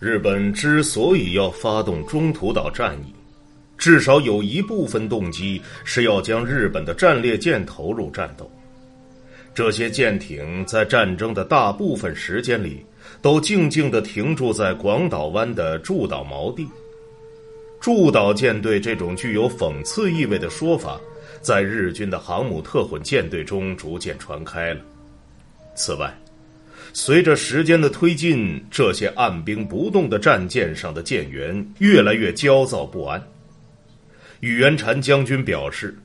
日本之所以要发动中途岛战役，至少有一部分动机是要将日本的战列舰投入战斗。这些舰艇在战争的大部分时间里，都静静地停驻在广岛湾的驻岛锚地。驻岛舰队这种具有讽刺意味的说法，在日军的航母特混舰队中逐渐传开了。此外，随着时间的推进，这些按兵不动的战舰上的舰员越来越焦躁不安。宇元禅将军表示，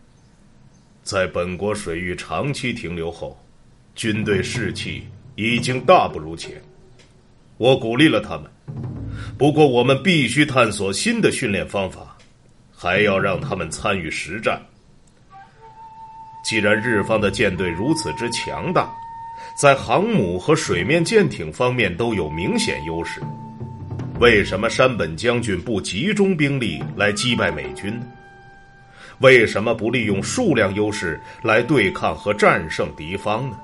在本国水域长期停留后，军队士气已经大不如前。我鼓励了他们，不过我们必须探索新的训练方法，还要让他们参与实战。既然日方的舰队如此之强大，在航母和水面舰艇方面都有明显优势，为什么山本将军不集中兵力来击败美军呢？为什么不利用数量优势来对抗和战胜敌方呢？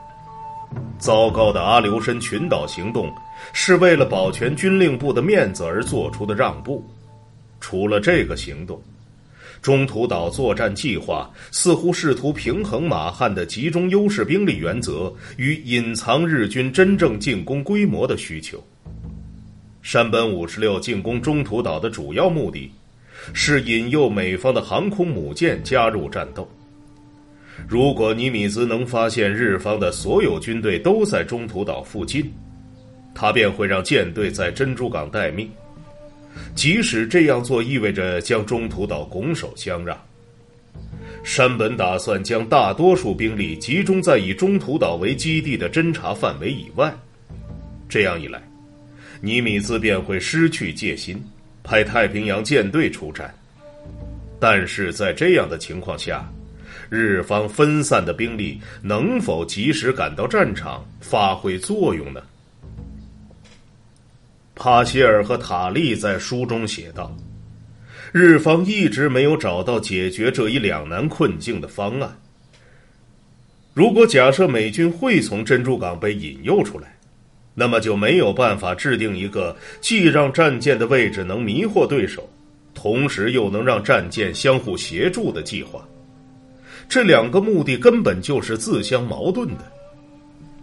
糟糕的阿留申群岛行动是为了保全军令部的面子而做出的让步，除了这个行动。中途岛作战计划似乎试图平衡马汉的集中优势兵力原则与隐藏日军真正进攻规模的需求。山本五十六进攻中途岛的主要目的，是引诱美方的航空母舰加入战斗。如果尼米兹能发现日方的所有军队都在中途岛附近，他便会让舰队在珍珠港待命。即使这样做意味着将中途岛拱手相让，山本打算将大多数兵力集中在以中途岛为基地的侦察范围以外。这样一来，尼米兹便会失去戒心，派太平洋舰队出战。但是在这样的情况下，日方分散的兵力能否及时赶到战场发挥作用呢？帕希尔和塔利在书中写道：“日方一直没有找到解决这一两难困境的方案。如果假设美军会从珍珠港被引诱出来，那么就没有办法制定一个既让战舰的位置能迷惑对手，同时又能让战舰相互协助的计划。这两个目的根本就是自相矛盾的。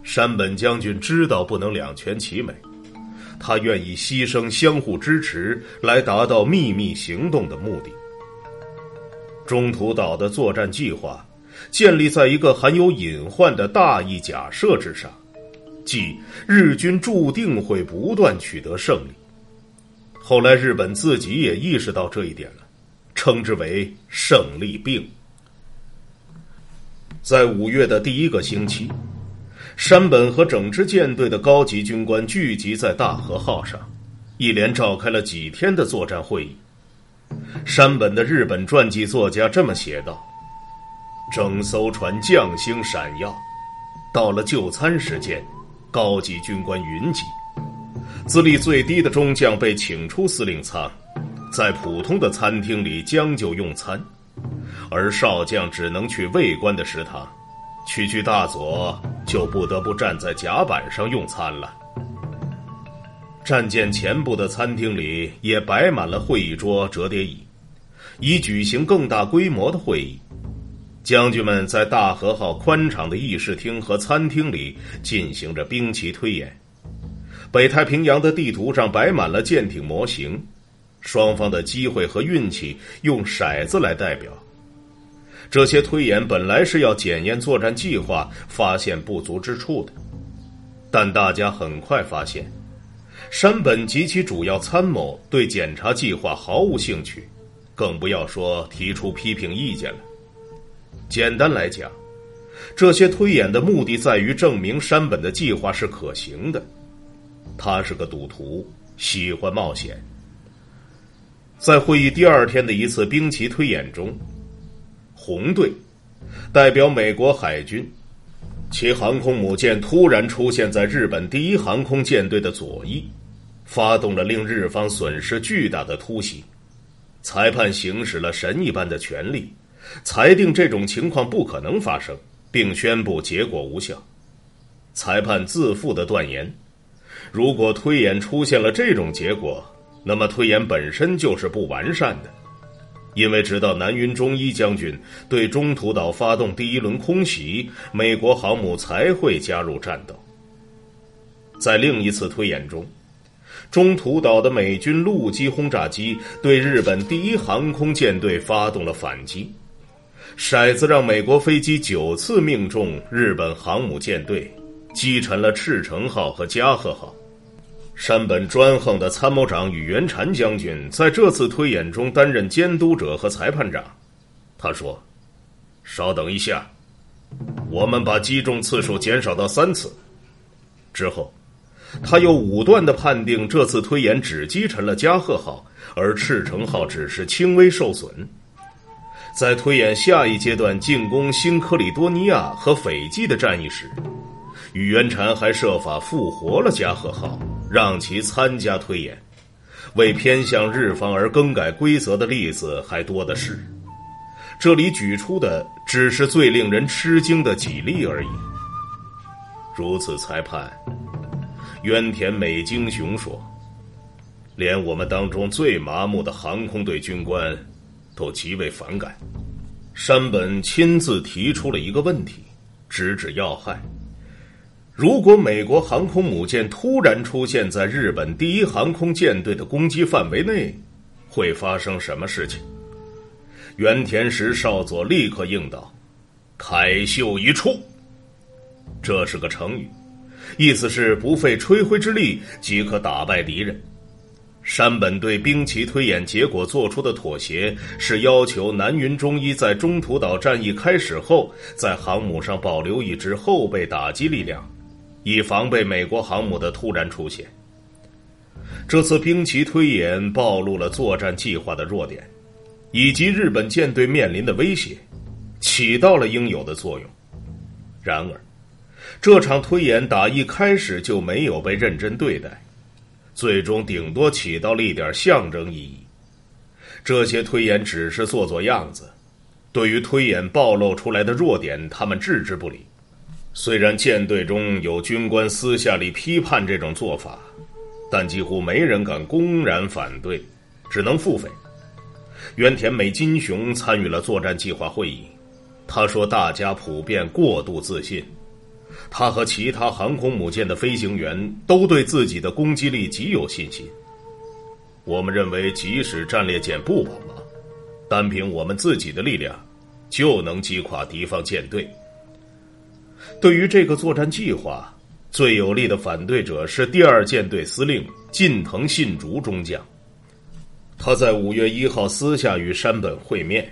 山本将军知道不能两全其美。”他愿意牺牲相互支持来达到秘密行动的目的。中途岛的作战计划建立在一个含有隐患的大义假设之上，即日军注定会不断取得胜利。后来日本自己也意识到这一点了，称之为“胜利病”。在五月的第一个星期。山本和整支舰队的高级军官聚集在大和号上，一连召开了几天的作战会议。山本的日本传记作家这么写道：“整艘船将星闪耀，到了就餐时间，高级军官云集。资历最低的中将被请出司令舱，在普通的餐厅里将就用餐，而少将只能去卫官的食堂。”区区大佐就不得不站在甲板上用餐了。战舰前部的餐厅里也摆满了会议桌、折叠椅，以举行更大规模的会议。将军们在大和号宽敞的议事厅和餐厅里进行着兵棋推演。北太平洋的地图上摆满了舰艇模型，双方的机会和运气用骰子来代表。这些推演本来是要检验作战计划，发现不足之处的，但大家很快发现，山本及其主要参谋对检查计划毫无兴趣，更不要说提出批评意见了。简单来讲，这些推演的目的在于证明山本的计划是可行的。他是个赌徒，喜欢冒险。在会议第二天的一次兵棋推演中。红队代表美国海军，其航空母舰突然出现在日本第一航空舰队的左翼，发动了令日方损失巨大的突袭。裁判行使了神一般的权力，裁定这种情况不可能发生，并宣布结果无效。裁判自负的断言：如果推演出现了这种结果，那么推演本身就是不完善的，因为直到南云忠一将军对中途岛发动第一轮空袭，美国航母才会加入战斗。在另一次推演中，中途岛的美军陆基轰炸机对日本第一航空舰队发动了反击，骰子让美国飞机九次命中日本航母舰队，击沉了赤城号和加贺号。山本专横的参谋长宇元禅将军在这次推演中担任监督者和裁判长。他说：“稍等一下，我们把击中次数减少到三次。”之后，他又武断的判定这次推演只击沉了加贺号，而赤城号只是轻微受损。在推演下一阶段进攻新科里多尼亚和斐济的战役时，宇元禅还设法复活了加贺号。让其参加推演，为偏向日方而更改规则的例子还多的是。这里举出的只是最令人吃惊的几例而已。如此裁判，渊田美京雄说：“连我们当中最麻木的航空队军官都极为反感。”山本亲自提出了一个问题，直指要害。如果美国航空母舰突然出现在日本第一航空舰队的攻击范围内，会发生什么事情？原田实少佐立刻应道：“凯秀一出。”这是个成语，意思是不费吹灰之力即可打败敌人。山本对兵棋推演结果做出的妥协，是要求南云忠一在中途岛战役开始后，在航母上保留一支后备打击力量。以防备美国航母的突然出现。这次兵棋推演暴露了作战计划的弱点，以及日本舰队面临的威胁，起到了应有的作用。然而，这场推演打一开始就没有被认真对待，最终顶多起到了一点象征意义。这些推演只是做做样子，对于推演暴露出来的弱点，他们置之不理。虽然舰队中有军官私下里批判这种做法，但几乎没人敢公然反对，只能付费。原田美金雄参与了作战计划会议，他说：“大家普遍过度自信，他和其他航空母舰的飞行员都对自己的攻击力极有信心。我们认为，即使战列舰不帮忙，单凭我们自己的力量，就能击垮敌方舰队。”对于这个作战计划，最有力的反对者是第二舰队司令近藤信竹中将。他在五月一号私下与山本会面，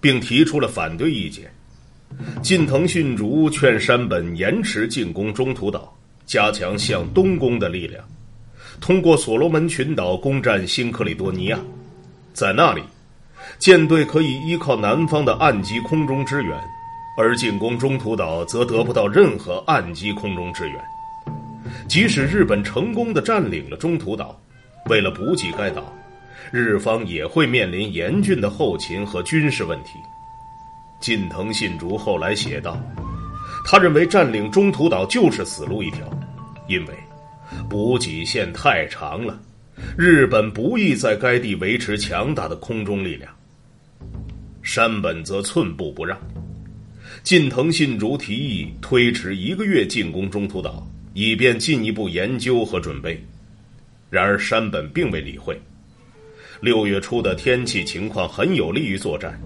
并提出了反对意见。近藤信竹劝山本延迟进攻中途岛，加强向东攻的力量，通过所罗门群岛攻占新克里多尼亚，在那里，舰队可以依靠南方的岸基空中支援。而进攻中途岛则得不到任何岸基空中支援。即使日本成功的占领了中途岛，为了补给该岛，日方也会面临严峻的后勤和军事问题。近藤信竹后来写道：“他认为占领中途岛就是死路一条，因为补给线太长了，日本不易在该地维持强大的空中力量。”山本则寸步不让。近藤信竹提议推迟一个月进攻中途岛，以便进一步研究和准备。然而山本并未理会。六月初的天气情况很有利于作战。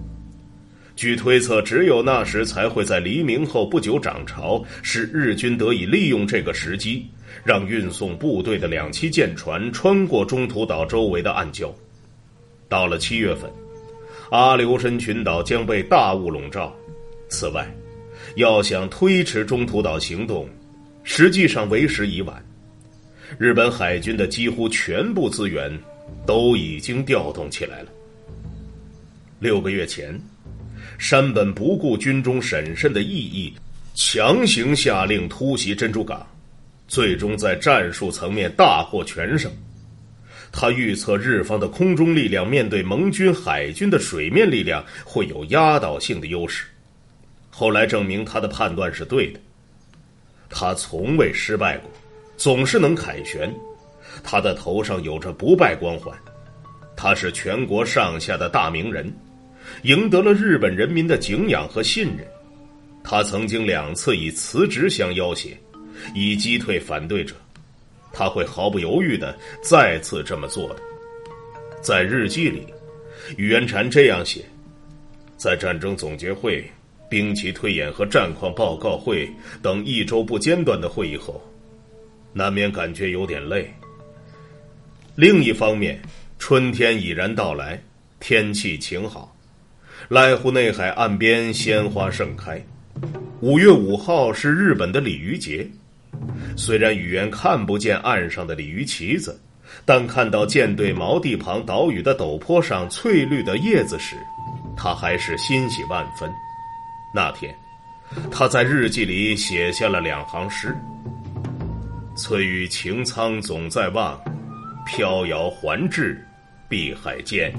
据推测，只有那时才会在黎明后不久涨潮，使日军得以利用这个时机，让运送部队的两栖舰船穿过中途岛周围的暗礁。到了七月份，阿留申群岛将被大雾笼罩。此外，要想推迟中途岛行动，实际上为时已晚。日本海军的几乎全部资源都已经调动起来了。六个月前，山本不顾军中审慎的异议，强行下令突袭珍珠港，最终在战术层面大获全胜。他预测日方的空中力量面对盟军海军的水面力量会有压倒性的优势。后来证明他的判断是对的，他从未失败过，总是能凯旋。他的头上有着不败光环，他是全国上下的大名人，赢得了日本人民的敬仰和信任。他曾经两次以辞职相要挟，以击退反对者。他会毫不犹豫的再次这么做的。在日记里，宇垣禅这样写：在战争总结会、兵棋推演和战况报告会等一周不间断的会议后，难免感觉有点累。另一方面，春天已然到来，天气晴好，濑户内海岸边鲜花盛开。五月五号是日本的鲤鱼节。虽然宇垣看不见岸上的鲤鱼旗子，但看到舰队锚地旁岛屿的陡坡上翠绿的叶子时，他还是欣喜万分。那天，他在日记里写下了两行诗：“翠玉擎苍总在望，飘摇还至碧海间。”